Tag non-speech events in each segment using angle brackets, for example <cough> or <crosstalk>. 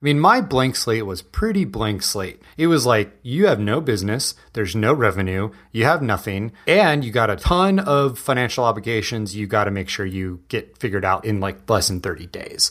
I mean, my blank slate was pretty blank slate. It was like, you have no business, there's no revenue, you have nothing, and you got a ton of financial obligations you got to make sure you get figured out in like less than 30 days.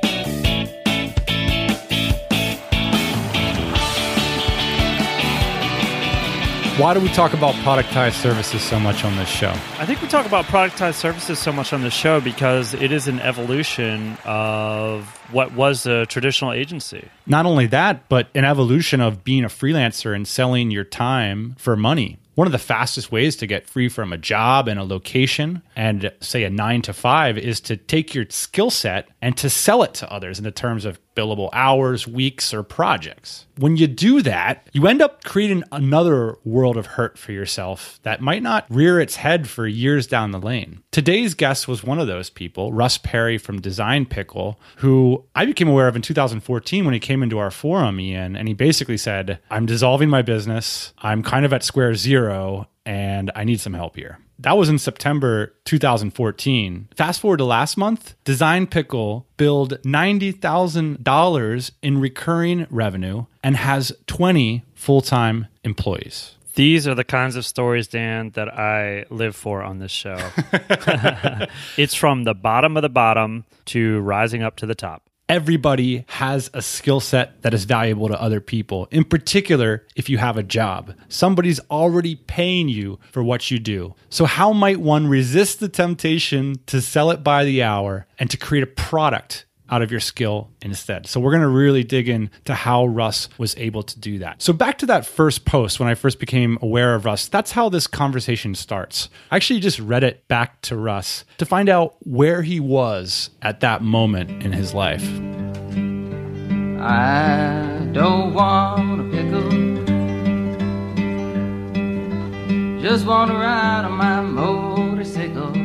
Why do we talk about productized services so much on this show? I think we talk about productized services so much on this show because it is an evolution of what was a traditional agency. Not only that, but an evolution of being a freelancer and selling your time for money. One of the fastest ways to get free from a job and a location and say a nine to five is to take your skill set and to sell it to others in the terms of billable hours, weeks, or projects. When you do that, you end up creating another world of hurt for yourself that might not rear its head for years down the lane. Today's guest was one of those people, Russ Perry from Design Pickle, who I became aware of in 2014 when he came into our forum, Ian, and he basically said, I'm dissolving my business. I'm kind of at square zero and I need some help here. That was in September 2014. Fast forward to last month, Design Pickle billed $90,000 in recurring revenue and has 20 full time employees. These are the kinds of stories, Dan, that I live for on this show. <laughs> <laughs> it's from the bottom of the bottom to rising up to the top everybody has a skill set that is valuable to other people. In particular, if you have a job, somebody's already paying you for what you do. So, how might one resist the temptation to sell it by the hour and to create a product out of your skill instead. So we're going to really dig into how Russ was able to do that. So back to that first post when I first became aware of Russ, that's how this conversation starts. I actually just read it back to Russ to find out where he was at that moment in his life. I don't want a pickle. Just want to ride on my motorcycle.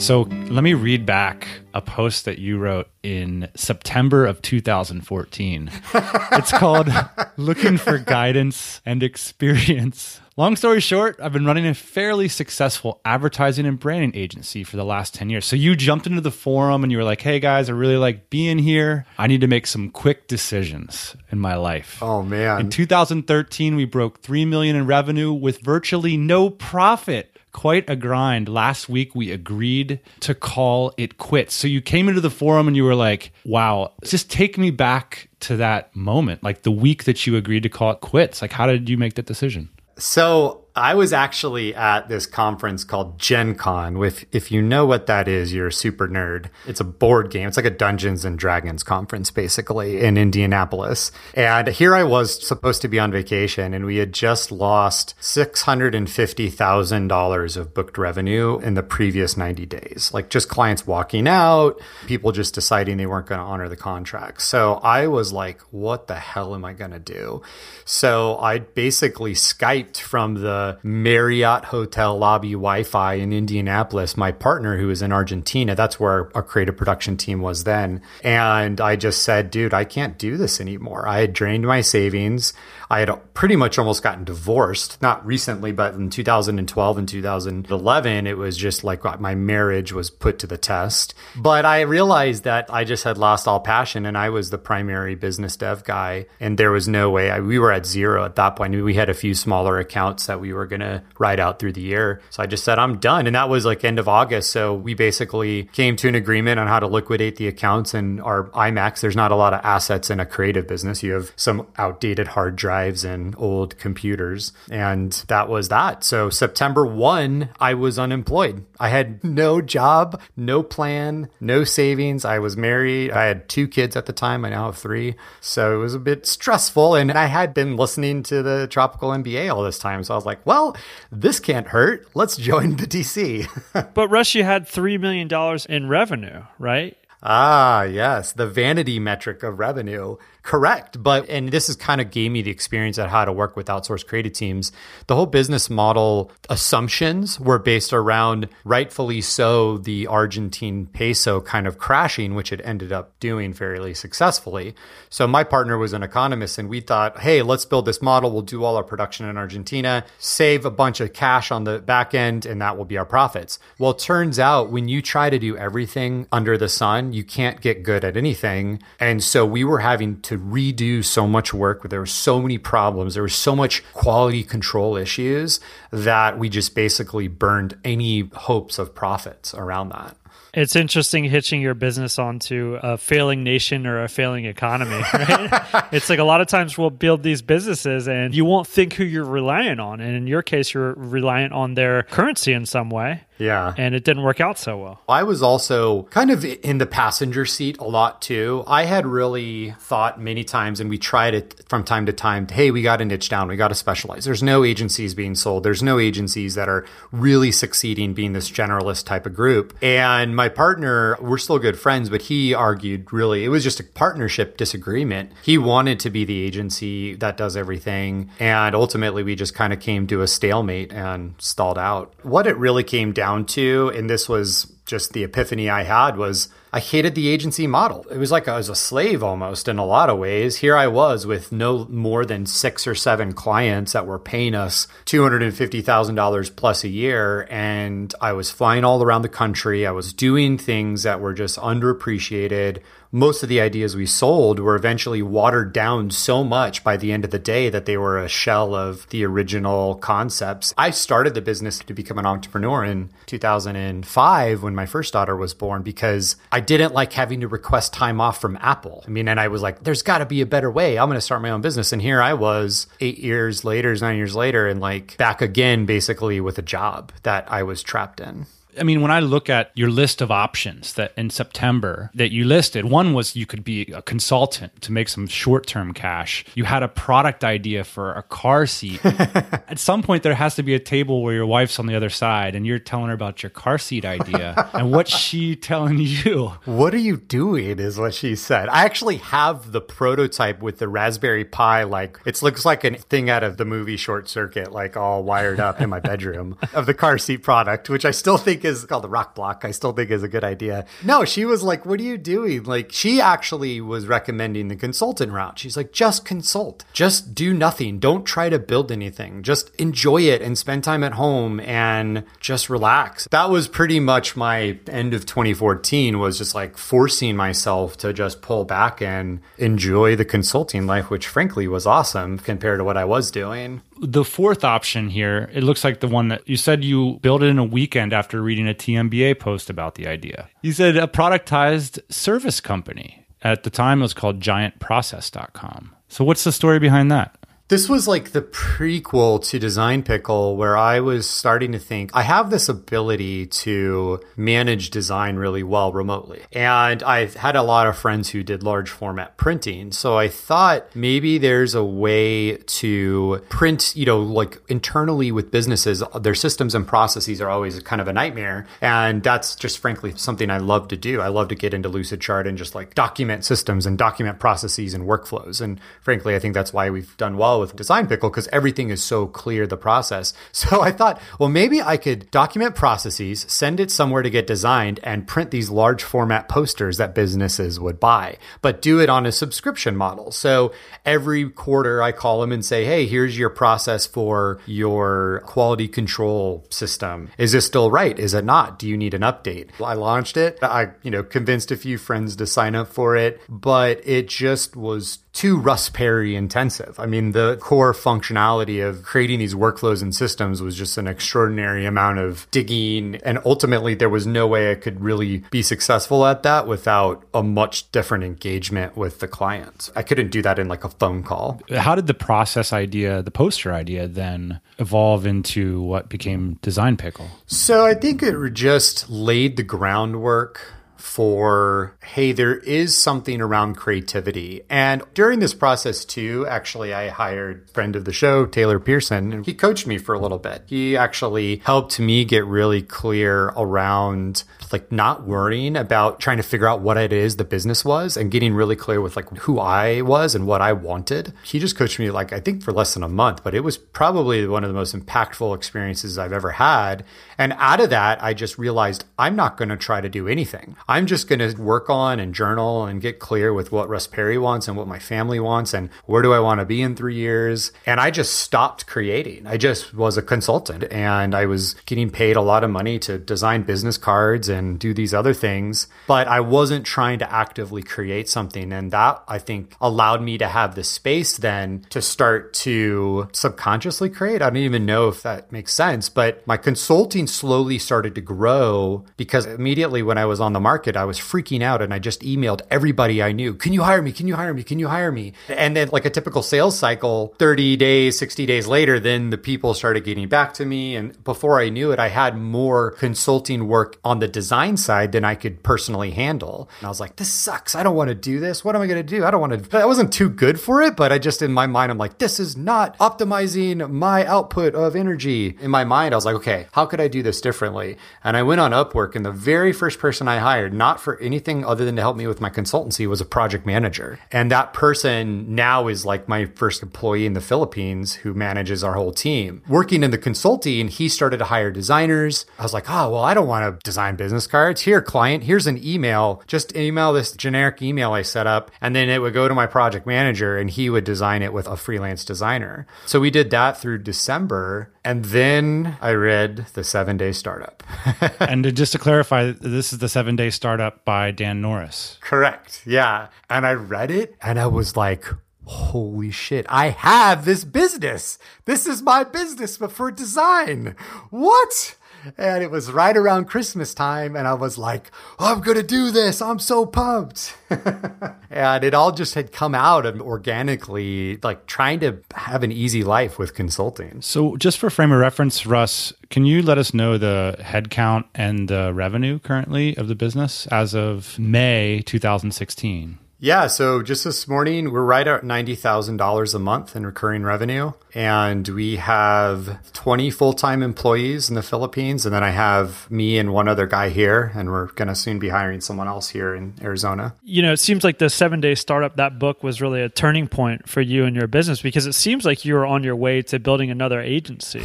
So let me read back a post that you wrote in September of 2014. <laughs> it's called Looking for Guidance and Experience. Long story short, I've been running a fairly successful advertising and branding agency for the last 10 years. So you jumped into the forum and you were like, hey guys, I really like being here. I need to make some quick decisions in my life. Oh man. In 2013, we broke 3 million in revenue with virtually no profit quite a grind. Last week, we agreed to call it quits. So you came into the forum and you were like, wow, just take me back to that moment, like the week that you agreed to call it quits. Like, how did you make that decision? So I was actually at this conference called Gen Con with, if you know what that is, you're a super nerd. It's a board game. It's like a Dungeons and Dragons conference, basically, in Indianapolis. And here I was supposed to be on vacation, and we had just lost $650,000 of booked revenue in the previous 90 days. Like just clients walking out, people just deciding they weren't going to honor the contract. So I was like, what the hell am I going to do? So I basically Skyped from the Marriott hotel lobby Wi Fi in Indianapolis, my partner who was in Argentina, that's where our creative production team was then. And I just said, dude, I can't do this anymore. I had drained my savings. I had pretty much almost gotten divorced, not recently, but in 2012 and 2011, it was just like uh, my marriage was put to the test. But I realized that I just had lost all passion and I was the primary business dev guy. And there was no way I, we were at zero at that point. We had a few smaller accounts that we were going to ride out through the year. So I just said, I'm done. And that was like end of August. So we basically came to an agreement on how to liquidate the accounts and our iMacs. There's not a lot of assets in a creative business. You have some outdated hard drive drives and old computers. And that was that. So September 1, I was unemployed. I had no job, no plan, no savings. I was married. I had two kids at the time. I now have three. So it was a bit stressful. And I had been listening to the Tropical MBA all this time. So I was like, well, this can't hurt. Let's join the DC. <laughs> but Russ, you had $3 million in revenue, right? Ah, yes, the vanity metric of revenue. Correct. But, and this is kind of gave me the experience at how to work with outsourced creative teams. The whole business model assumptions were based around, rightfully so, the Argentine peso kind of crashing, which it ended up doing fairly successfully. So my partner was an economist and we thought, hey, let's build this model. We'll do all our production in Argentina, save a bunch of cash on the back end, and that will be our profits. Well, turns out when you try to do everything under the sun, you can't get good at anything. And so we were having to redo so much work. There were so many problems. There was so much quality control issues that we just basically burned any hopes of profits around that. It's interesting hitching your business onto a failing nation or a failing economy, <laughs> right? it's like a lot of times we'll build these businesses and you won't think who you're reliant on. And in your case, you're reliant on their currency in some way. Yeah. And it didn't work out so well. I was also kind of in the passenger seat a lot too. I had really thought many times, and we tried it from time to time hey, we got to niche down, we got to specialize. There's no agencies being sold, there's no agencies that are really succeeding being this generalist type of group. And my partner, we're still good friends, but he argued really, it was just a partnership disagreement. He wanted to be the agency that does everything. And ultimately, we just kind of came to a stalemate and stalled out. What it really came down to, and this was just the epiphany I had, was I hated the agency model. It was like I was a slave almost in a lot of ways. Here I was with no more than six or seven clients that were paying us $250,000 plus a year. And I was flying all around the country. I was doing things that were just underappreciated most of the ideas we sold were eventually watered down so much by the end of the day that they were a shell of the original concepts. I started the business to become an entrepreneur in 2005 when my first daughter was born because I didn't like having to request time off from Apple. I mean, and I was like, there's got to be a better way. I'm going to start my own business. And here I was eight years later, nine years later, and like back again, basically with a job that I was trapped in. I mean, when I look at your list of options that in September that you listed, one was you could be a consultant to make some short term cash. You had a product idea for a car seat. <laughs> at some point, there has to be a table where your wife's on the other side and you're telling her about your car seat idea. and what's <laughs> she telling you? What are you doing? Is what she said. I actually have the prototype with the Raspberry Pi. Like, it looks like a thing out of the movie Short Circuit, like all wired up in my <laughs> bedroom of the car seat product, which I still think think is called the rock block. I still think is a good idea. No, she was like, what are you doing? Like she actually was recommending the consultant route. She's like, just consult, just do nothing. Don't try to build anything. Just enjoy it and spend time at home and just relax. That was pretty much my end of 2014 was just like forcing myself to just pull back and enjoy the consulting life, which frankly was awesome compared to what I was doing the fourth option here, it looks like the one that you said you built in a weekend after reading a TMBA post about the idea. You said a productized service company. At the time, it was called giantprocess.com. So, what's the story behind that? This was like the prequel to Design Pickle, where I was starting to think I have this ability to manage design really well remotely. And I've had a lot of friends who did large format printing. So I thought maybe there's a way to print, you know, like internally with businesses, their systems and processes are always kind of a nightmare. And that's just frankly something I love to do. I love to get into Lucidchart and just like document systems and document processes and workflows. And frankly, I think that's why we've done well with Design Pickle because everything is so clear, the process. <laughs> So I thought, well, maybe I could document processes, send it somewhere to get designed, and print these large format posters that businesses would buy, but do it on a subscription model. So every quarter I call them and say, hey, here's your process for your quality control system. Is this still right? Is it not? Do you need an update? I launched it. I, you know, convinced a few friends to sign up for it, but it just was too Russ Perry intensive. I mean, the core functionality of creating these workflows and systems was just an extraordinary amount of digging. And ultimately, there was no way I could really be successful at that without a much different engagement with the clients. I couldn't do that in like a phone call. How did the process idea, the poster idea, then evolve into what became Design Pickle? So I think it just laid the groundwork for, hey, there is something around creativity. And during this process, too, actually, I hired friend of the show, Taylor Pearson, and he coached me for a little bit. He actually helped me get really clear around like not worrying about trying to figure out what it is the business was and getting really clear with like who I was and what I wanted. He just coached me like I think for less than a month, but it was probably one of the most impactful experiences I've ever had. And out of that, I just realized I'm not going to try to do anything. I'm just going to work on and journal and get clear with what Russ Perry wants and what my family wants and where do I want to be in 3 years. And I just stopped creating. I just was a consultant and I was getting paid a lot of money to design business cards and and do these other things, but I wasn't trying to actively create something. And that I think allowed me to have the space then to start to subconsciously create. I don't even know if that makes sense, but my consulting slowly started to grow because immediately when I was on the market, I was freaking out and I just emailed everybody I knew, Can you hire me? Can you hire me? Can you hire me? And then, like a typical sales cycle, 30 days, 60 days later, then the people started getting back to me. And before I knew it, I had more consulting work on the design design side than I could personally handle. And I was like, this sucks. I don't want to do this. What am I going to do? I don't want to. I wasn't too good for it, but I just, in my mind, I'm like, this is not optimizing my output of energy. In my mind, I was like, okay, how could I do this differently? And I went on Upwork, and the very first person I hired, not for anything other than to help me with my consultancy, was a project manager. And that person now is like my first employee in the Philippines who manages our whole team. Working in the consulting, he started to hire designers. I was like, oh, well, I don't want to design business business cards. Here, client, here's an email. Just email this generic email I set up. And then it would go to my project manager and he would design it with a freelance designer. So we did that through December. And then I read The Seven Day Startup. <laughs> and to, just to clarify, this is The Seven Day Startup by Dan Norris. Correct. Yeah. And I read it and I was like, holy shit, I have this business. This is my business, but for design. What? And it was right around Christmas time, and I was like, I'm gonna do this. I'm so pumped. <laughs> and it all just had come out of organically, like trying to have an easy life with consulting. So, just for frame of reference, Russ, can you let us know the headcount and the revenue currently of the business as of May 2016? Yeah, so just this morning, we're right at $90,000 a month in recurring revenue. And we have 20 full time employees in the Philippines. And then I have me and one other guy here. And we're going to soon be hiring someone else here in Arizona. You know, it seems like the seven day startup, that book was really a turning point for you and your business because it seems like you were on your way to building another agency,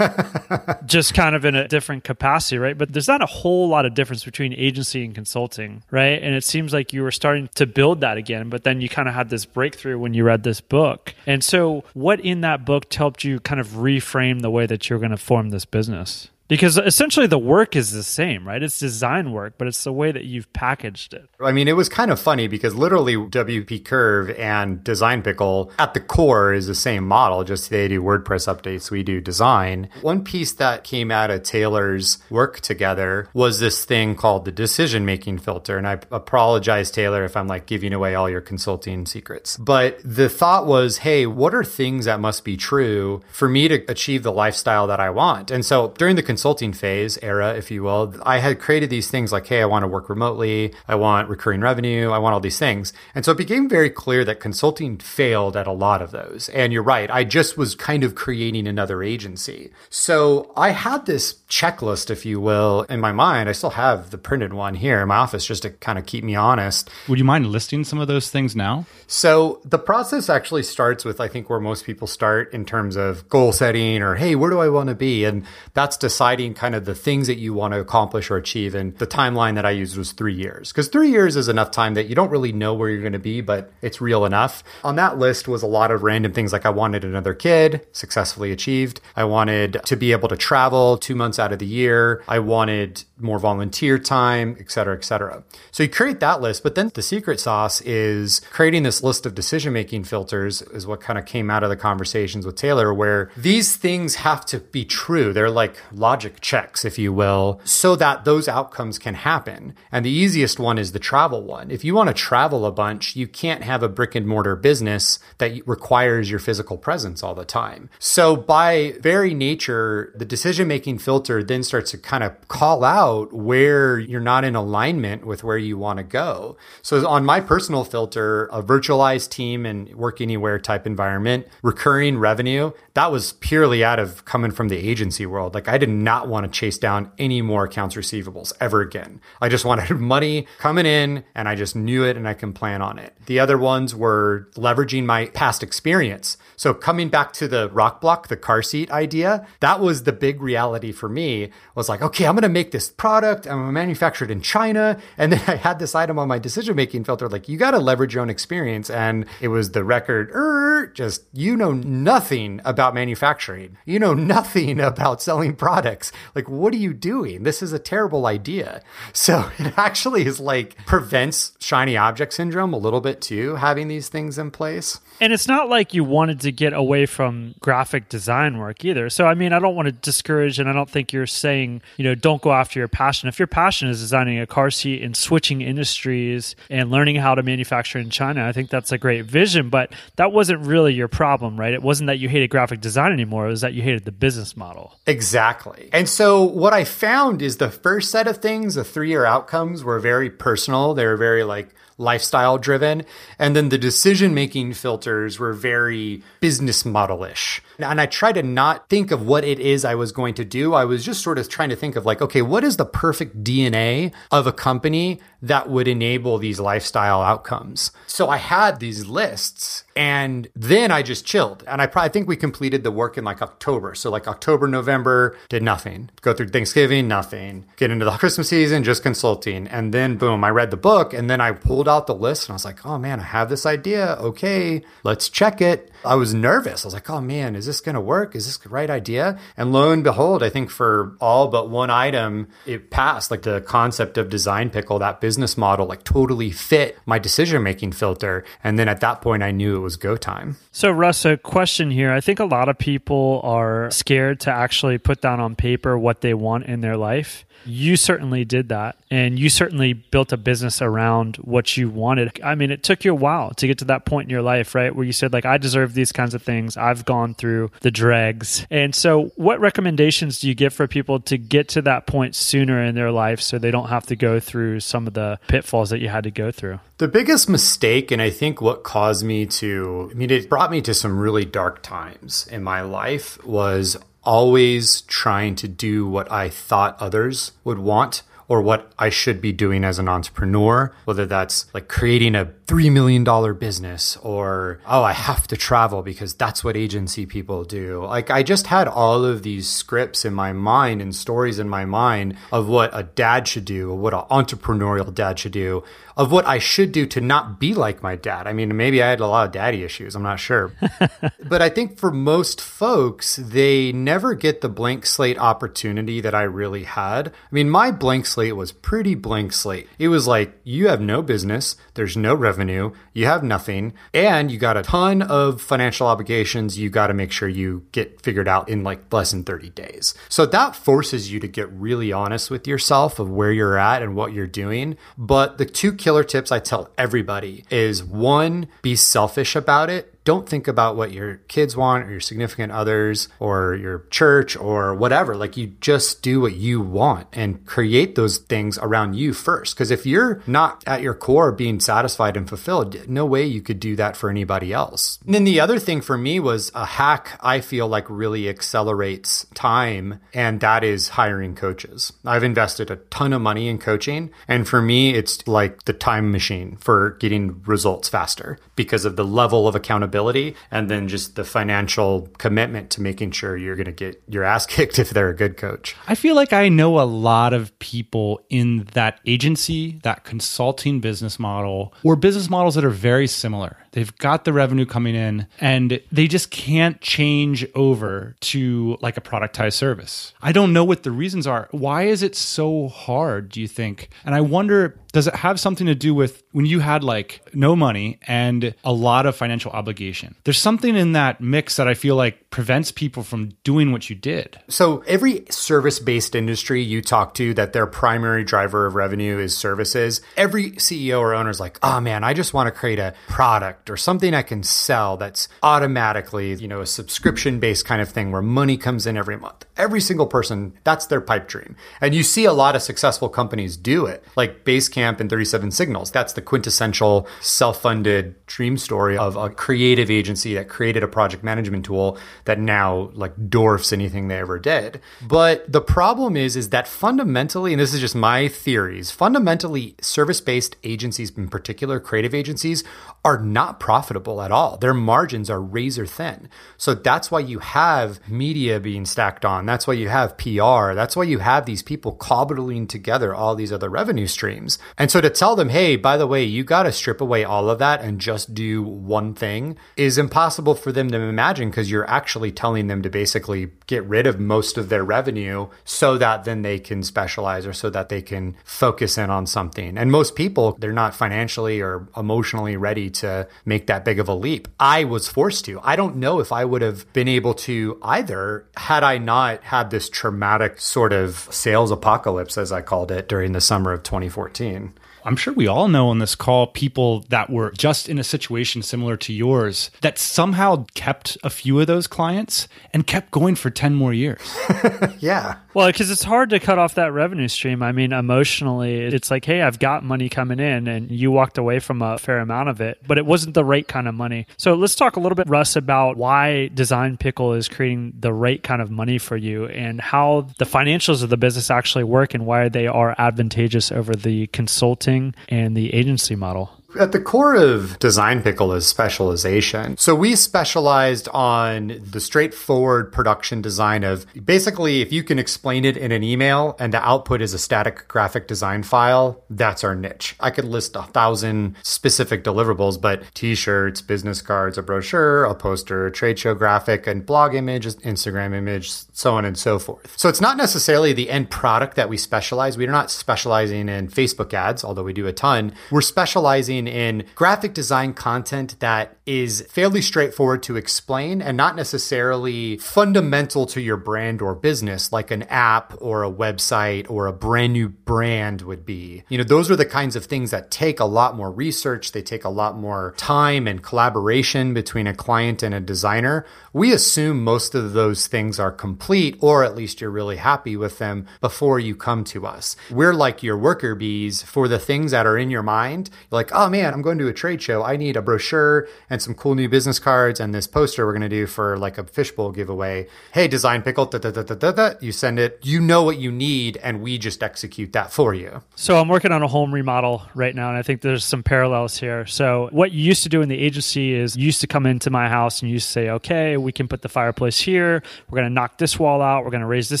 <laughs> just kind of in a different capacity, right? But there's not a whole lot of difference between agency and consulting, right? And it seems like you were starting to build that again, but then you kind of had this breakthrough when you read this book. And so, what in that book helped you kind of reframe the way that you're going to form this business? Because essentially the work is the same, right? It's design work, but it's the way that you've packaged it. I mean, it was kind of funny because literally WP Curve and Design Pickle at the core is the same model, just they do WordPress updates, we do design. One piece that came out of Taylor's work together was this thing called the decision making filter. And I apologize, Taylor, if I'm like giving away all your consulting secrets. But the thought was, hey, what are things that must be true for me to achieve the lifestyle that I want? And so during the consulting phase era, if you will, I had created these things like, hey, I want to work remotely, I want recurring revenue, I want all these things. And so it became very clear that consulting failed at a lot of those. And you're right, I just was kind of creating another agency. So I had this checklist, if you will, in my mind. I still have the printed one here in my office just to kind of keep me honest. Would you mind listing some of those things now? So the process actually starts with, I think, where most people start in terms of goal setting or, hey, where do I want to be? And that's deciding deciding kind of the things that you want to accomplish or achieve. And the timeline that I used was three years because three years is enough time that you don't really know where you're going to be, but it's real enough. On that list was a lot of random things like I wanted another kid, successfully achieved. I wanted to be able to travel two months out of the year. I wanted more volunteer time, et cetera, et cetera. So you create that list, but then the secret sauce is creating this list of decision making filters, is what kind of came out of the conversations with Taylor, where these things have to be true. They're like logic checks, if you will, so that those outcomes can happen. And the easiest one is the travel one. If you want to travel a bunch, you can't have a brick and mortar business that requires your physical presence all the time. So by very nature, the decision making filter then starts to kind of call out where you're not in alignment with where you want to go. So on my personal filter, a virtualized team and work anywhere type environment, recurring revenue, that was purely out of coming from the agency world. Like I did not want to chase down any more accounts receivables ever again. I just wanted <laughs> money coming in and I just knew it and I can plan on it. The other ones were leveraging my past experience. So coming back to the rock block, the car seat idea, that was the big reality for me was like, okay, I'm going to make this product. I'm manufactured in China. And then <laughs> I had this item on my decision making filter. Like you got to leverage your own experience. And it was the record, er, just, you know, nothing about manufacturing. You know, nothing <laughs> about selling products. Like, what are you doing? This is a terrible idea. <laughs> So it actually is like prevents shiny object syndrome a little bit too, having these things in place. And it's not like you wanted to get away from graphic design work either. So, I mean, I don't want to discourage, and I don't think you're saying, you know, don't go after your passion. If your passion is designing a car seat and switching industries and learning how to manufacture in China, I think that's a great vision. But that wasn't really your problem, right? It wasn't that you hated graphic design anymore, it was that you hated the business model. Exactly. And so, what I found is the first set of things, the three year outcomes, were very personal. They were very like, lifestyle driven. And then the decision making filters were very business model ish. And I tried to not think of what it is I was going to do. I was just sort of trying to think of like, okay, what is the perfect DNA of a company that would enable these lifestyle outcomes? So I had these lists and then I just chilled. And I probably think we completed the work in like October. So like October, November, did nothing. Go through Thanksgiving, nothing. Get into the Christmas season, just consulting. And then boom, I read the book and then I pulled out the list and I was like, oh man, I have this idea. Okay, let's check it. I was nervous. I was like, oh man, is this going to work? Is this the right idea? And lo and behold, I think for all but one item, it passed. Like the concept of design pickle, that business model, like totally fit my decision making filter. And then at that point, I knew was go time. So, Russ, a question here. I think a lot of people are scared to actually put down on paper what they want in their life. You certainly did that. And you certainly built a business around what you wanted. I mean, it took you a while to get to that point in your life, right? Where you said, like, I deserve these kinds of things. I've gone through the dregs. And so, what recommendations do you give for people to get to that point sooner in their life so they don't have to go through some of the pitfalls that you had to go through? The biggest mistake, and I think what caused me to, I mean, it brought me to some really dark times in my life was always trying to do what I thought others would want or what I should be doing as an entrepreneur, whether that's like creating a $3 million business or, oh, I have to travel because that's what agency people do. Like, I just had all of these scripts in my mind and stories in my mind of what a dad should do, what an entrepreneurial dad should do, of what I should do to not be like my dad. I mean, maybe I had a lot of daddy issues. I'm not sure. <laughs> but I think for most folks, they never get the blank slate opportunity that I really had. I mean, my blank slate was pretty blank slate. It was like, you have no business, there's no revenue, you have nothing, and you got a ton of financial obligations you got to make sure you get figured out in like less than 30 days. So that forces you to get really honest with yourself of where you're at and what you're doing. But the two killer tips I tell everybody is one, be selfish about it don't think about what your kids want or your significant others or your church or whatever. Like you just do what you want and create those things around you first. Because if you're not at your core being satisfied and fulfilled, no way you could do that for anybody else. And then the other thing for me was a hack I feel like really accelerates time, and that is hiring coaches. I've invested a ton of money in coaching. And for me, it's like the time machine for getting results faster because of the level of accountability accountability and then just the financial commitment to making sure you're going to get your ass <laughs> kicked if they're a good coach. I feel like I know a lot of people in that agency, that consulting business model, or business models that are very similar. They've got the revenue coming in and they just can't change over to like a productized service. I don't know what the reasons are. Why is it so hard, do you think? And I wonder, does it have something to do with when you had like no money and a lot of financial obligations? Obligation. There's something in that mix that I feel like prevents people from doing what you did. So every service-based industry you talk to that their primary driver of revenue is services, every CEO or owner is like, "Oh man, I just want to create a product or something I can sell that's automatically, you know, a subscription-based kind of thing where money comes in every month." Every single person, that's their pipe dream. And you see a lot of successful companies do it, like Basecamp and 37 Signals. That's the quintessential self-funded dream story of a creative agency that created a project management tool that now like dwarfs anything they ever did. But the problem is is that fundamentally and this is just my theories, fundamentally service-based agencies in particular creative agencies are not profitable at all. Their margins are razor thin. So that's why you have media being stacked on. That's why you have PR. That's why you have these people cobbling together all these other revenue streams. And so to tell them, "Hey, by the way, you got to strip away all of that and just do one thing is impossible for them to imagine because you're actually telling them to basically get rid of most of their revenue so that then they can specialize or so that they can focus in on something. And most people, they're not financially or emotionally ready to make that big of a leap. I was forced to. I don't know if I would have been able to either had I not had this traumatic sort of sales apocalypse, as I called it, during the summer of 2014. I'm sure we all know on this call people that were just in a situation similar to yours that somehow kept a few of those clients and kept going for 10 more years. <laughs> Yeah. Well, because it's hard to cut off that revenue stream. I mean, emotionally, it's like, hey, I've got money coming in, and you walked away from a fair amount of it, but it wasn't the right kind of money. So let's talk a little bit, Russ, about why Design Pickle is creating the right kind of money for you and how the financials of the business actually work and why they are advantageous over the consulting and the agency model. At the core of Design Pickle is specialization. So we specialized on the straightforward production design of basically if you can explain it in an email and the output is a static graphic design file, that's our niche. I could list a thousand specific deliverables, but t-shirts, business cards, a brochure, a poster, a trade show graphic, and blog image, Instagram image, so on and so forth. So it's not necessarily the end product that we specialize. We're not specializing in Facebook ads, although we do a ton. We're specializing in graphic design content that is fairly straightforward to explain and not necessarily fundamental to your brand or business, like an app or a website or a brand new brand would be. You know, those are the kinds of things that take a lot more research, they take a lot more time and collaboration between a client and a designer. We assume most of those things are complete, or at least you're really happy with them before you come to us. We're like your worker bees for the things that are in your mind. You're like, oh man, I'm going to a trade show. I need a brochure and some cool new business cards and this poster we're going to do for like a fishbowl giveaway. Hey, design pickle, da, da, da, da, da, da. you send it. You know what you need, and we just execute that for you. So I'm working on a home remodel right now, and I think there's some parallels here. So what you used to do in the agency is you used to come into my house and you say, okay, we can put the fireplace here. We're going to knock this wall out. We're going to raise this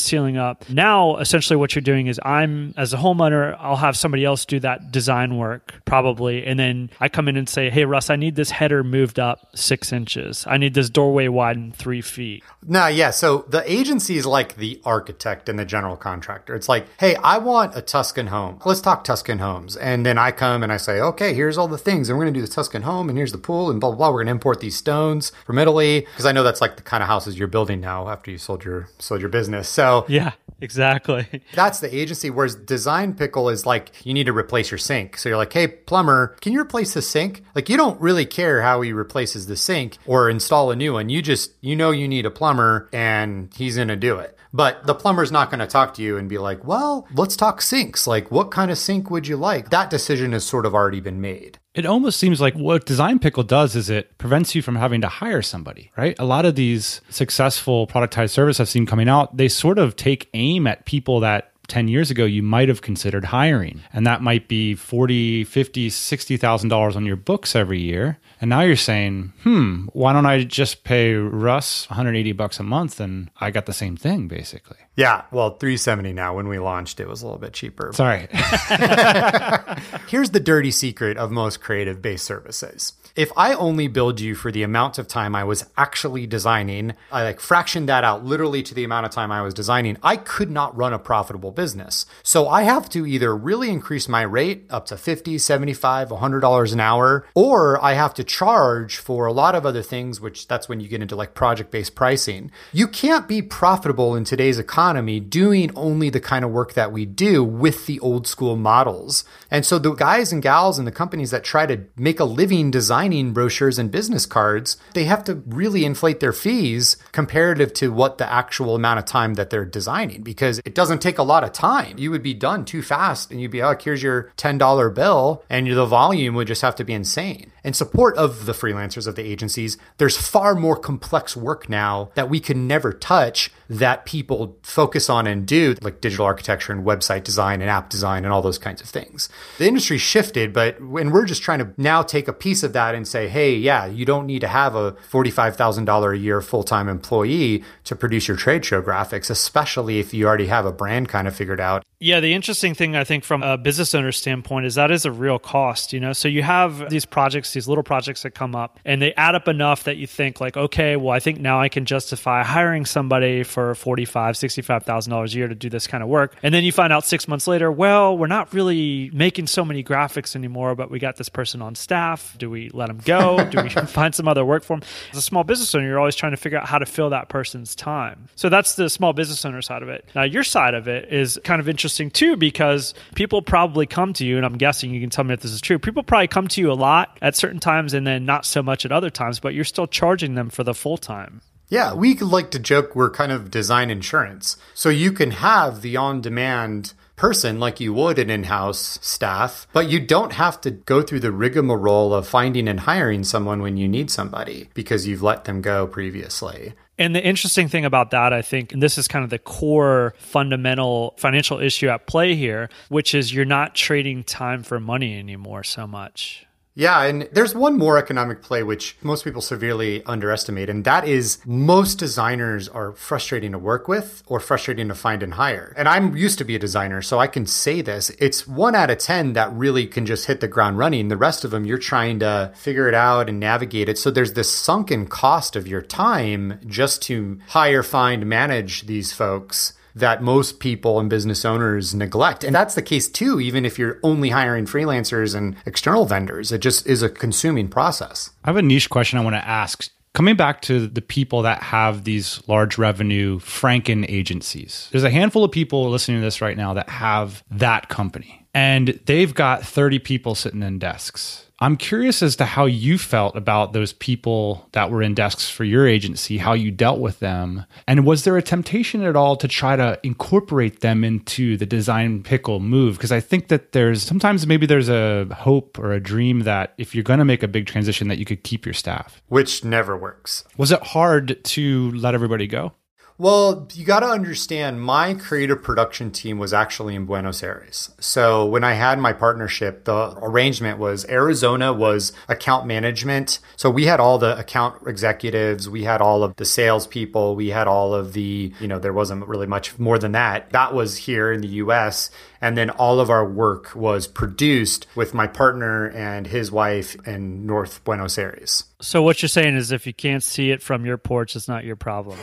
ceiling up. Now, essentially, what you're doing is I'm, as a homeowner, I'll have somebody else do that design work probably, and then I come in and say, hey, Russ, I need this header moved up six inches. I need this doorway widened three feet. Nah, yeah. So the agency is like the architect and the general contractor. It's like, hey, I want a Tuscan home. Let's talk Tuscan homes. And then I come and I say, okay, here's all the things. And we're going to do the Tuscan home and here's the pool and blah, blah, blah. We're going to import these stones from Italy because I know that's like the kind of houses you're building now after you sold your sold your business. So Yeah, exactly. <laughs> that's the agency. Whereas Design Pickle is like you need to replace your sink. So you're like, hey, plumber, can you replace the sink? Like you don't really care how he replaces the sink or install a new one. You just you know you need a plumber and he's gonna do it. But the plumber's not going to talk to you and be like, well, let's talk sinks. Like, what kind of sink would you like? That decision has sort of already been made. It almost seems like what Design Pickle does is it prevents you from having to hire somebody, right? A lot of these successful productized services I've seen coming out, they sort of take aim at people that 10 years ago you might have considered hiring. And that might be 40 50 60000 dollars on your books every year. And now you're saying hmm why don't i just pay russ 180 bucks a month and i got the same thing basically Yeah, well, 370 now. When we launched, it was a little bit cheaper. sorry <laughs> Here's the dirty secret of most creative based services. If I only billed you for the amount of time I was actually designing, I like fractioned that out literally to the amount of time I was designing, I could not run a profitable business. So I have to either really increase my rate up to 50, 75, $100 an hour, or I have to charge for a lot of other things, which that's when you get into like project based pricing. You can't be profitable in today's economy doing only the kind of work that we do with the old school models. And so the guys and gals and the companies that try to make a living designing brochures and business cards, they have to really inflate their fees comparative to what the actual amount of time that they're designing because it doesn't take a lot of time. You would be done too fast and you'd be, oh, here's your $10 bill and the volume would just have to be insane. In support of the freelancers of the agencies, there's far more complex work now that we can never touch that people focus on and do, like digital architecture and website design and app design and all those kinds of things. The industry shifted, but when we're just trying to now take a piece of that and say, hey, yeah, you don't need to have a $45,000 a year full time employee to produce your trade show graphics, especially if you already have a brand kind of figured out. Yeah, the interesting thing I think from a business owner standpoint is that is a real cost, you know. So you have these projects, these little projects that come up and they add up enough that you think like, okay, well, I think now I can justify hiring somebody for $45, $65,000 a year to do this kind of work. And then you find out 6 months later, well, we're not really making so many graphics anymore, but we got this person on staff. Do we let them go? Do we <laughs> find some other work for them? As a small business owner, you're always trying to figure out how to fill that person's time. So that's the small business owner side of it. Now, your side of it is kind of interesting too because people probably come to you, and I'm guessing you can tell me if this is true. People probably come to you a lot at certain times and then not so much at other times, but you're still charging them for the full time. Yeah, we like to joke we're kind of design insurance. So you can have the on demand person like you would an in house staff, but you don't have to go through the rigmarole of finding and hiring someone when you need somebody because you've let them go previously. And the interesting thing about that, I think, and this is kind of the core fundamental financial issue at play here, which is you're not trading time for money anymore so much. Yeah, and there's one more economic play which most people severely underestimate, and that is most designers are frustrating to work with or frustrating to find and hire. And I'm used to be a designer, so I can say this. It's one out of 10 that really can just hit the ground running. The rest of them, you're trying to figure it out and navigate it. So there's this sunken cost of your time just to hire, find, manage these folks that most people and business owners neglect. And that's the case too, even if you're only hiring freelancers and external vendors. It just is a consuming process. I have a niche question I want to ask. Coming back to the people that have these large revenue Franken agencies, there's a handful of people listening to this right now that have that company and they've got 30 people sitting in desks I'm curious as to how you felt about those people that were in desks for your agency, how you dealt with them. And was there a temptation at all to try to incorporate them into the design pickle move? Because I think that there's sometimes maybe there's a hope or a dream that if you're going to make a big transition that you could keep your staff. Which never works. Was it hard to let everybody go? Well, you got to understand my creative production team was actually in Buenos Aires. So when I had my partnership, the arrangement was Arizona was account management. So we had all the account executives, we had all of the salespeople, we had all of the, you know, there wasn't really much more than that. That was here in the US. And then all of our work was produced with my partner and his wife in North Buenos Aires. So what you're saying is if you can't see it from your porch, it's not your problem. is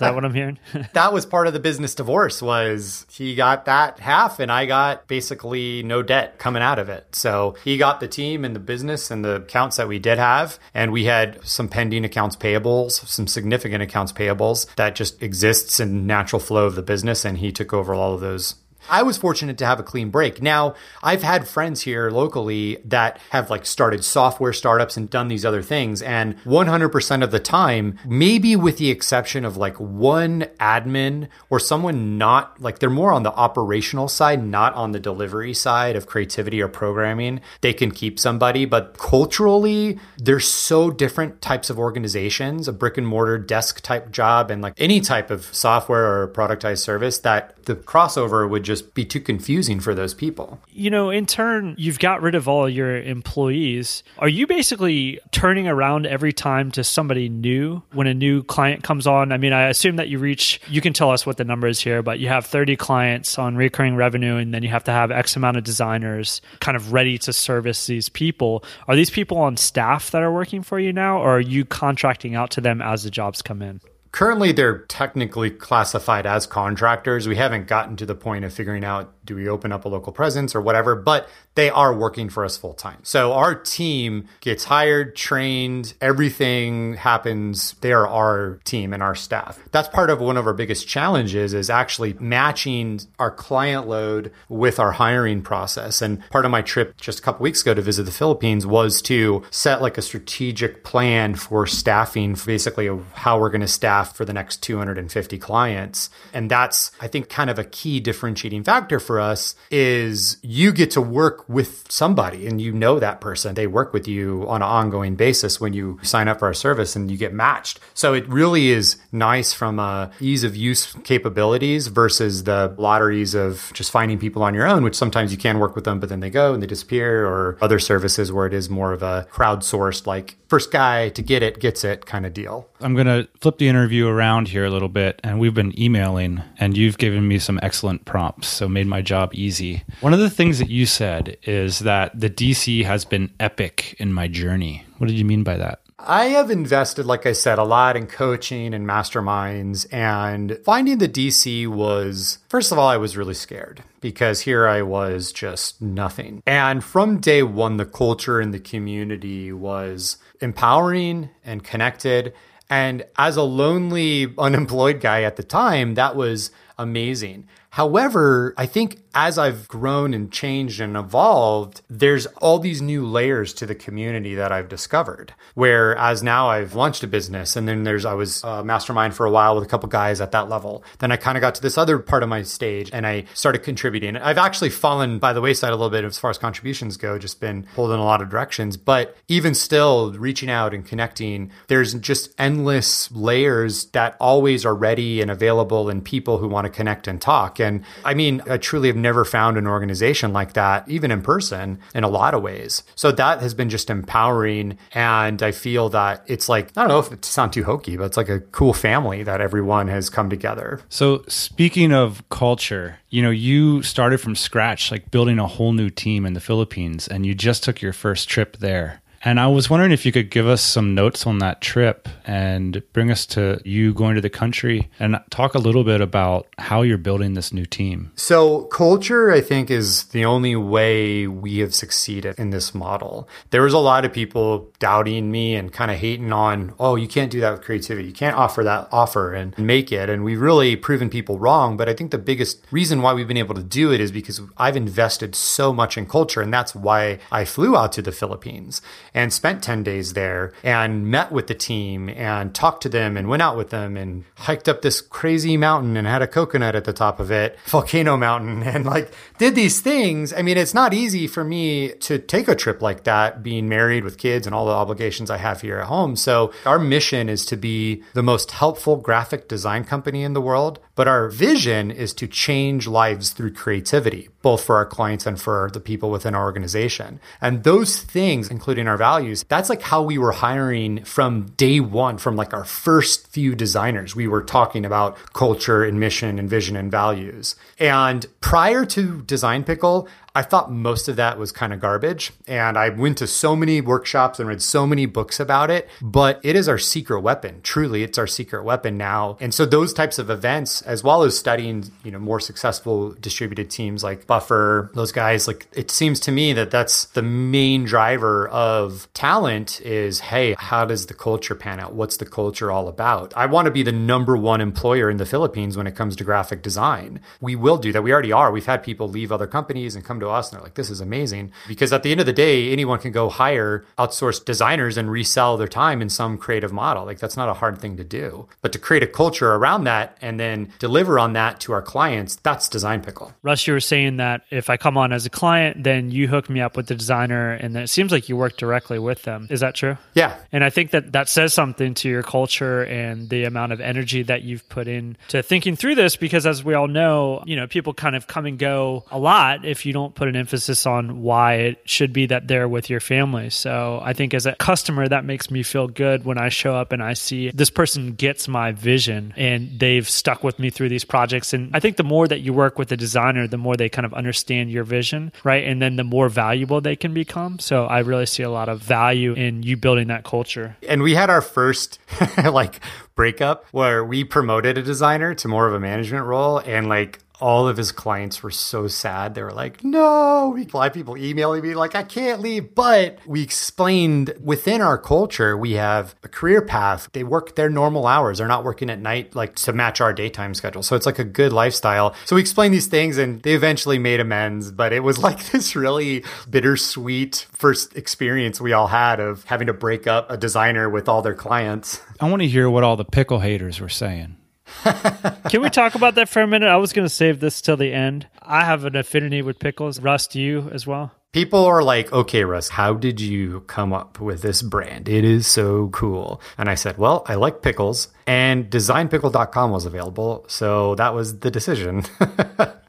that what I'm hearing? <laughs> <laughs> that was part of the business divorce was he got that half and I got basically no debt coming out of it. So he got the team and the business and the accounts that we did have. And we had some pending accounts payables, some significant accounts payables that just exists in natural flow of the business. And he took over all of those I was fortunate to have a clean break. Now, I've had friends here locally that have like started software startups and done these other things. And 100% of the time, maybe with the exception of like one admin or someone not like they're more on the operational side, not on the delivery side of creativity or programming, they can keep somebody. But culturally, there's so different types of organizations, a brick and mortar desk type job and like any type of software or productized service that the crossover would just just be too confusing for those people. You know, in turn, you've got rid of all your employees. Are you basically turning around every time to somebody new when a new client comes on? I mean, I assume that you reach, you can tell us what the number is here, but you have 30 clients on recurring revenue, and then you have to have X amount of designers kind of ready to service these people. Are these people on staff that are working for you now, or are you contracting out to them as the jobs come in? Currently they're technically classified as contractors. We haven't gotten to the point of figuring out do we open up a local presence or whatever, but they are working for us full time. So our team gets hired, trained, everything happens. They are our team and our staff. That's part of one of our biggest challenges is actually matching our client load with our hiring process. And part of my trip just a couple weeks ago to visit the Philippines was to set like a strategic plan for staffing, basically how we're going to staff for the next 250 clients. And that's, I think, kind of a key differentiating factor for us is you get to work with somebody and you know that person. They work with you on an ongoing basis when you sign up for our service and you get matched. So it really is nice from a ease of use capabilities versus the lotteries of just finding people on your own, which sometimes you can work with them, but then they go and they disappear or other services where it is more of a crowdsourced, like first guy to get it gets it kind of deal. I'm going to flip the interview around here a little bit. And we've been emailing, and you've given me some excellent prompts. So made my job easy. One of the things that you said is that the DC has been epic in my journey. What did you mean by that? I have invested, like I said, a lot in coaching and masterminds. And finding the DC was, first of all, I was really scared because here I was just nothing. And from day one, the culture in the community was empowering and connected. And as a lonely, <laughs> unemployed guy at the time, that was amazing. However, I think as I've grown and changed and evolved, there's all these new layers to the community that I've discovered. Whereas now I've launched a business and then there's, I was a mastermind for a while with a couple guys at that level. Then I kind of got to this other part of my stage and I started contributing. I've actually fallen by the wayside a little bit as far as contributions go, just been pulled in a lot of directions. But even still, reaching out and connecting, there's just endless layers that always are ready and available and people who want to connect and talk. And I mean, I truly have never found an organization like that, even in person, in a lot of ways. So that has been just empowering. And I feel that it's like, I don't know if it sounds too hokey, but it's like a cool family that everyone has come together. So, speaking of culture, you know, you started from scratch, like building a whole new team in the Philippines, and you just took your first trip there. And I was wondering if you could give us some notes on that trip and bring us to you going to the country and talk a little bit about how you're building this new team. So, culture, I think, is the only way we have succeeded in this model. There was a lot of people doubting me and kind of hating on, oh, you can't do that with creativity. You can't offer that offer and make it. And we've really proven people wrong. But I think the biggest reason why we've been able to do it is because I've invested so much in culture. And that's why I flew out to the Philippines and spent 10 days there and met with the team and talked to them and went out with them and hiked up this crazy mountain and had a coconut at the top of it, <laughs> Volcano Mountain, <laughs> and like did these things. I mean, it's not easy for me to take a trip like that, being married with kids and all the obligations I have here at home. So our mission is to be the most helpful graphic design company in the world. But our vision is to change lives through creativity, both for our clients and for the people within our organization. And those things, including our values, that's like how we were hiring from day one, from like our first few designers. We were talking about culture and mission and vision and values. And prior to Design Pickle, I thought most of that was kind of garbage. And I went to so many workshops and read so many books about it, but it is our secret weapon. Truly, it's our secret weapon now. And so those types of events, as well as studying, you know, more successful distributed teams like Buffer, those guys, like it seems to me that that's the main driver of talent is, hey, how does the culture pan out? What's the culture all about? I want to be the number one employer in the Philippines when it comes to graphic design. We will do that. We already are. We've had people leave other companies and come to to us and they're like, this is amazing. Because at the end of the day, anyone can go hire outsourced designers and resell their time in some creative model. Like that's not a hard thing to do. But to create a culture around that and then deliver on that to our clients, that's Design Pickle. Russ, you were saying that if I come on as a client, then you hook me up with the designer and then it seems like you work directly with them. Is that true? Yeah. And I think that that says something to your culture and the amount of energy that you've put in to thinking through this because as we all know, you know, people kind of come and go a lot if you don't put an emphasis on why it should be that they're with your family. So I think as a customer, that makes me feel good when I show up and I see this person gets my vision and they've stuck with me through these projects. And I think the more that you work with the designer, the more they kind of understand your vision, right? And then the more valuable they can become. So I really see a lot of value in you building that culture. And we had our first <laughs> like breakup where we promoted a designer to more of a management role and like all of his clients were so sad. They were like, no, we lot people emailing me like, I can't leave. But we explained within our culture, we have a career path. They work their normal hours. They're not working at night, like to match our daytime schedule. So it's like a good lifestyle. So we explained these things and they eventually made amends. But it was <laughs> like this really bittersweet first experience we all had of having to break up a designer with all their clients. I want to hear what all the pickle haters were saying. <laughs> Can we talk about that for a minute? I was going to save this till the end. I have an affinity with pickles. Russ, do you as well? People are like, okay, Russ, how did you come up with this brand? It is so cool. And I said, well, I like pickles and designpickle.com was available. So that was the decision. <laughs>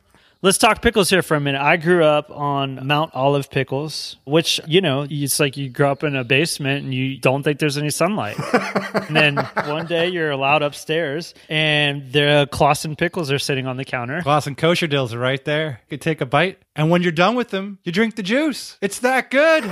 Let's talk pickles here for a minute. I grew up on Mount Olive pickles, which, you know, it's like you grow up in a basement and you don't think there's any sunlight. <laughs> and then one day you're allowed upstairs and the Claussen pickles are sitting on the counter. Claussen kosher dills are right there. You can take a bite. And when you're done with them, you drink the juice. It's that good.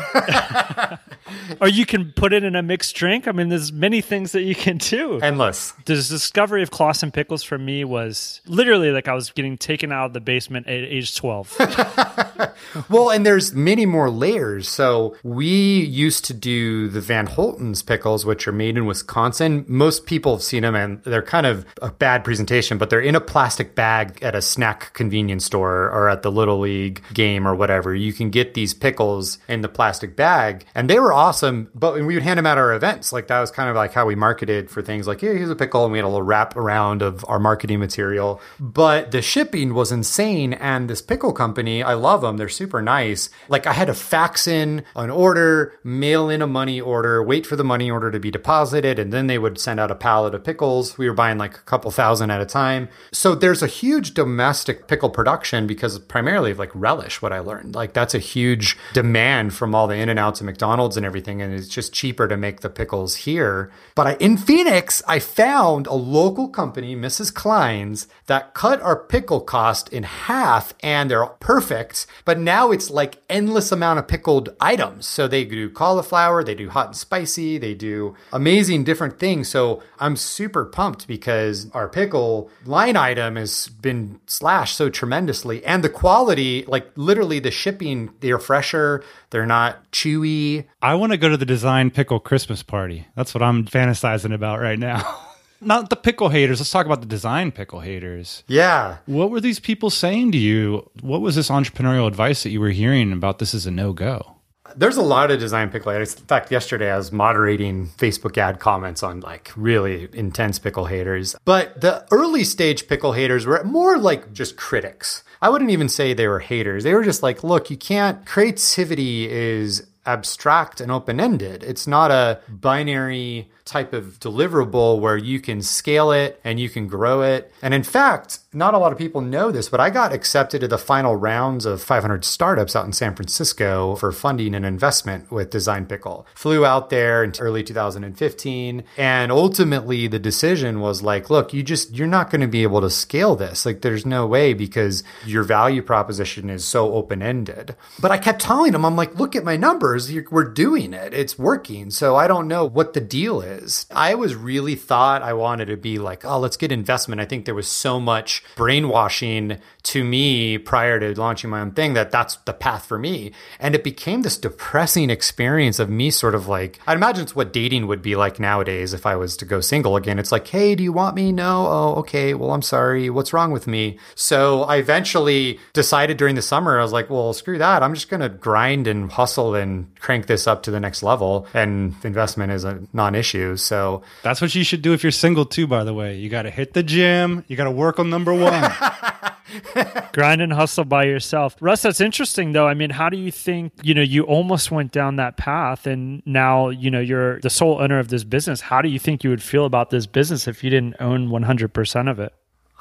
<laughs> or you can put it in a mixed drink. I mean, there's many things that you can do. Endless. The discovery of Claussen pickles for me was literally like I was getting taken out of the basement at age 12. <laughs> well, and there's many more layers. So we used to do the Van Holten's pickles, which are made in Wisconsin. Most people have seen them and they're kind of a bad presentation, but they're in a plastic bag at a snack convenience store or at the Little League game or whatever. You can get these pickles in the plastic bag and they were awesome, but we would hand them out at our events. Like that was kind of like how we marketed for things like, yeah, here's a pickle. And we had a little wrap around of our marketing material. But the shipping was insane. And this pickle company, I love them. They're super nice. Like I had to fax in an order, mail in a money order, wait for the money order to be deposited, and then they would send out a pallet of pickles. We were buying like a couple thousand at a time. So there's a huge domestic pickle production because primarily of like relish, what I learned. Like that's a huge demand from all the in and outs of McDonald's and everything. And it's just cheaper to make the pickles here. But I, in Phoenix, I found a local company, Mrs. Klein's, that cut our pickle cost in half and they're perfect. But now it's like endless amount of pickled items. So they do cauliflower, they do hot and spicy, they do amazing different things. So I'm super pumped because our pickle line item has been slashed so tremendously and the quality, like literally the shipping, they're fresher, they're not chewy. I want to go to the design pickle Christmas party. That's what I'm fantasizing about right now. <laughs> Not the pickle haters. Let's talk about the design pickle haters. Yeah. What were these people saying to you? What was this entrepreneurial advice that you were hearing about this is a no go? There's a lot of design pickle haters. In fact, yesterday I was moderating Facebook ad comments on like really intense pickle haters. But the early stage pickle haters were more like just critics. I wouldn't even say they were haters. They were just like, look, you can't, creativity is abstract and open ended. It's not a binary type of deliverable where you can scale it and you can grow it. And in fact, not a lot of people know this, but I got accepted to the final rounds of 500 startups out in San Francisco for funding and investment with Design Pickle. Flew out there in early 2015. And ultimately, the decision was like, look, you just, you're not going to be able to scale this. Like, there's no way because your value proposition is so open ended. But I kept telling them, I'm like, look at my numbers. We're doing it. It's working. So I don't know what the deal is is. I was really thought I wanted to be like, oh, let's get investment. I think there was so much brainwashing to me prior to launching my own thing that that's the path for me. And it became this depressing experience of me sort of like, I'd imagine it's what dating would be like nowadays if I was to go single again. It's like, hey, do you want me? No. Oh, okay. Well, I'm sorry. What's wrong with me? So I eventually decided during the summer, I was like, well, screw that. I'm just going to grind and hustle and crank this up to the next level. And investment is a non issue. So that's what you should do if you're single too. By the way, you got to hit the gym. You got to work on number one. <laughs> Grind and hustle by yourself. Russ, that's interesting though. I mean, how do you think, you know, you almost went down that path and now, you know, you're the sole owner of this business. How do you think you would feel about this business if you didn't own 100% of it?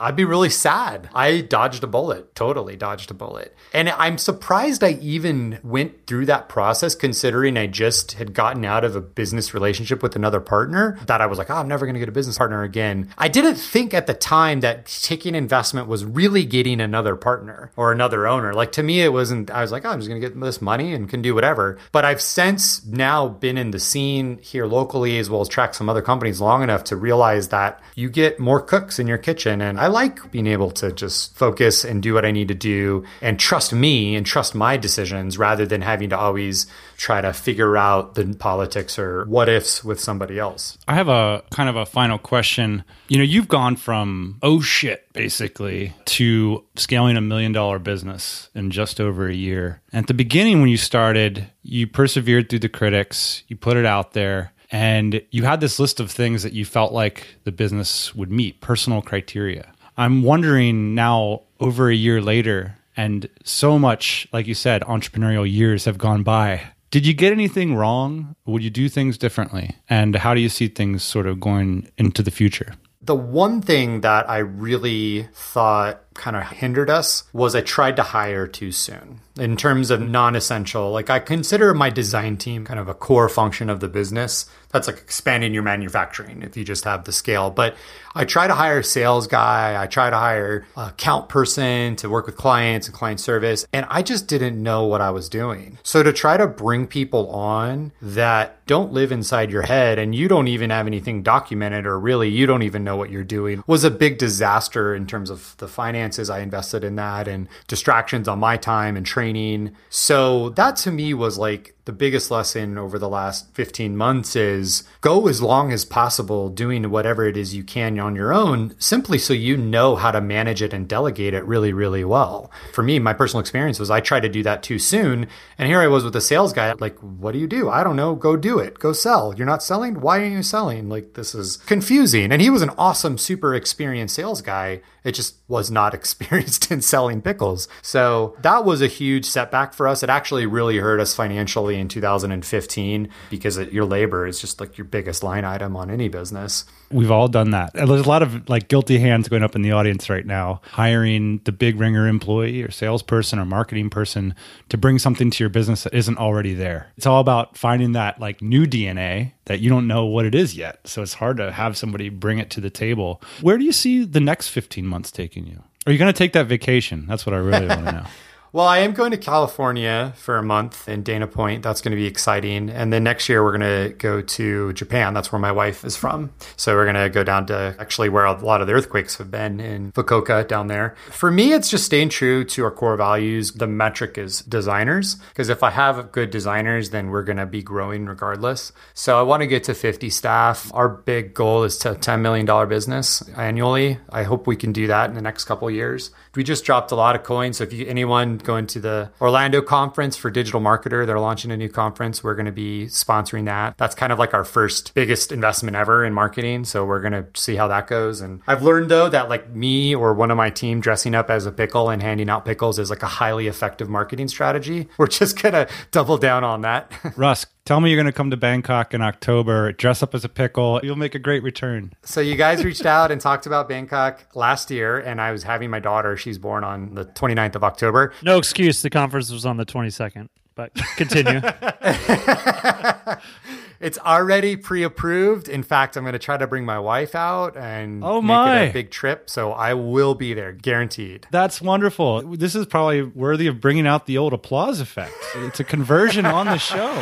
I'd be really sad. I dodged a bullet, totally dodged a bullet. And I'm surprised I even went through that process considering I just had gotten out of a business relationship with another partner that I was like, oh, I'm never going to get a business partner again. I didn't think at the time that taking investment was really getting another partner or another owner. Like to me, it wasn't, I was like, oh, I'm just going to get this money and can do whatever. But I've since now been in the scene here locally as well as track some other companies long enough to realize that you get more cooks in your kitchen. And I like being able to just focus and do what I need to do and trust me and trust my decisions rather than having to always try to figure out the politics or what ifs with somebody else. I have a kind of a final question. You know, you've gone from oh shit basically to scaling a million dollar business in just over a year. At the beginning when you started, you persevered through the critics, you put it out there, and you had this list of things that you felt like the business would meet, personal criteria. I'm wondering now over a year later and so much like you said entrepreneurial years have gone by did you get anything wrong? Would you do things differently? And how do you see things sort of going into the future? The one thing that I really thought kind of hindered us was I tried to hire too soon in terms of non essential. Like, I consider my design team kind of a core function of the business. That's like expanding your manufacturing if you just have the scale. But I try to hire a sales guy, I try to hire a account person to work with clients and client service. And I just didn't know what I was doing. So to try to bring people on that don't live inside your head and you don't even have anything documented or really you don't even know what you're doing was a big disaster in terms of the finances I invested in that and distractions on my time and training. So that to me was like the biggest lesson over the last 15 months is go as long as possible doing whatever it is you can on your own, simply so you know how to manage it and delegate it really, really well. For me, my personal experience was I tried to do that too soon. And here I was with a sales guy, like, what do you do? I don't know. Go do it. Go sell. You're not selling? Why are you selling? Like, this is confusing. And he was an awesome, super experienced sales guy. It just was not <laughs> experienced in selling pickles. So that was a huge setback for us. It actually really hurt us financially in 2015 because your labor is just like your biggest line item on any business. We've all done that. And there's a lot of like guilty hands going up in the audience right now, hiring the big ringer employee or salesperson or marketing person to bring something to your business that isn't already there. It's all about finding that like new DNA that you don't know what it is yet. So it's hard to have somebody bring it to the table. Where do you see the next 15 months taking you? Are you going to take that vacation? That's what I really want to <laughs> know. Well, I am going to California for a month in Dana Point. That's going to be exciting. And then next year, we're going to go to Japan. That's where my wife is from. So we're going to go down to actually where a lot of the earthquakes have been in Fukuoka down there. For me, it's just staying true to our core values. The metric is designers, because if I have good designers, then we're going to be growing regardless. So I want to get to 50 staff. Our big goal is to $10 million business annually. I hope we can do that in the next couple years. We just dropped a lot of coins. So if you, anyone going to the Orlando conference for digital marketer. They're launching a new conference. We're going to be sponsoring that. That's kind of like our first biggest investment ever in marketing. So we're going to see how that goes. And I've learned though that like me or one of my team dressing up as a pickle and handing out pickles is like a highly effective marketing strategy. We're just going to double down on that. <laughs> Russ, Tell me you're going to come to Bangkok in October, dress up as a pickle. You'll make a great return. So, you guys reached out and talked about Bangkok last year, and I was having my daughter. She's born on the 29th of October. No excuse. The conference was on the 22nd, but continue. <laughs> it's already pre-approved. In fact, I'm going to try to bring my wife out and oh my. make it a big trip. So I will be there, guaranteed. That's wonderful. This is probably worthy of bringing out the old applause effect. It's a conversion on the show.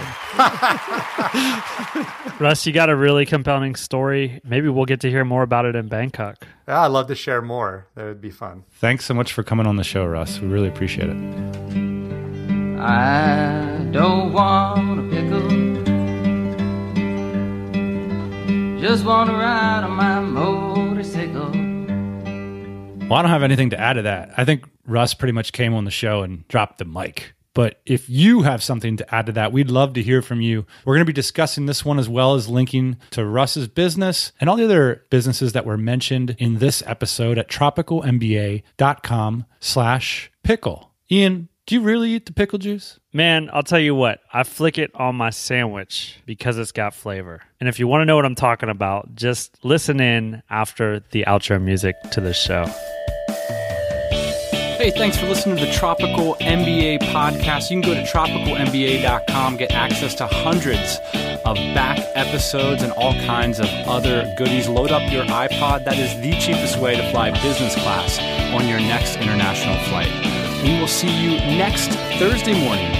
<laughs> Russ, you got a really compelling story. Maybe we'll get to hear more about it in Bangkok. Yeah, I'd love to share more. That would be fun. Thanks so much for coming on the show, Russ. We really appreciate it. I don't want a pickle. Just want to ride on my motorcycle. Well, I don't have anything to add to that. I think Russ pretty much came on the show and dropped the mic. But if you have something to add to that, we'd love to hear from you. We're going to be discussing this one as well as linking to Russ's business and all the other businesses that were mentioned in this episode at tropicalmba.com slash pickle. Ian, do you really eat the pickle juice? Man, I'll tell you what, I flick it on my sandwich because it's got flavor. And if you want to know what I'm talking about, just listen in after the outro music to this show. Hey, thanks for listening to the Tropical MBA podcast. You can go to tropicalmba.com, get access to hundreds of back episodes and all kinds of other goodies. Load up your iPod. That is the cheapest way to fly business class on your next international flight. We will see you next Thursday morning,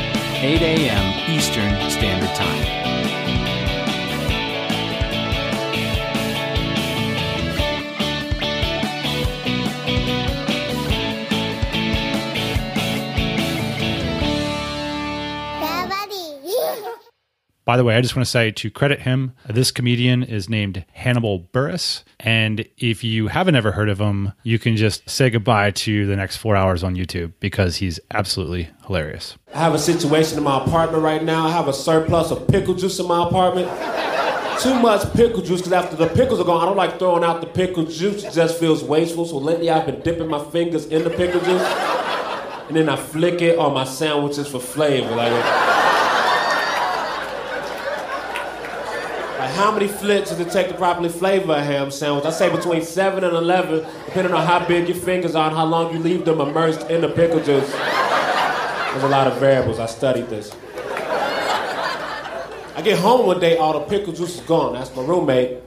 8 a.m. Eastern Standard Time. By the way, I just want to say to credit him, this comedian is named Hannibal Buress. And if you haven't ever heard of him, you can just say goodbye to the next four hours on YouTube because he's absolutely hilarious. I have a situation in my apartment right now. I have a surplus of pickle juice in my apartment. Too much pickle juice because after the pickles are gone, I don't like throwing out the pickle juice. It just feels wasteful. So lately I've been dipping my fingers in the pickle juice. And then I flick it on my sandwiches for flavor. Like, how many flicks does it take to properly flavor a ham sandwich? I say between 7 and 11, depending on how big your fingers are and how long you leave them immersed in the pickle juice. There's a lot of variables. I studied this. I get home one day, all the pickle juice is gone. That's my roommate.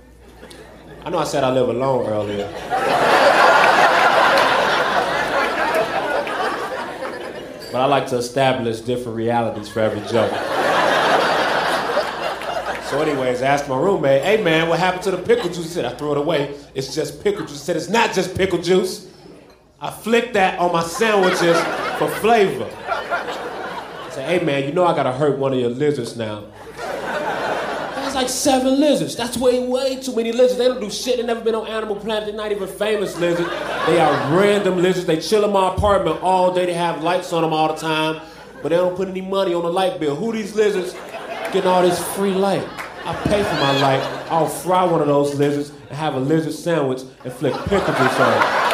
I know I said I live alone earlier. but I like to establish different realities for every joke. So, anyways, I asked my roommate, hey man, what happened to the pickle juice? He said, I threw it away. It's just pickle juice. He said, it's not just pickle juice. I flicked that on my sandwiches for flavor. I said, hey man, you know I gotta hurt one of your lizards now. There's like seven lizards. That's way, way too many lizards. They don't do shit. They never been on Animal Planet. They're not even famous lizards. They are random lizards. They chill in my apartment all day. They have lights on them all the time, but they don't put any money on the light bill. Who these lizards getting all this free light? I pay for my life. I'll fry one of those lizards and have a lizard sandwich and flick pickles on it.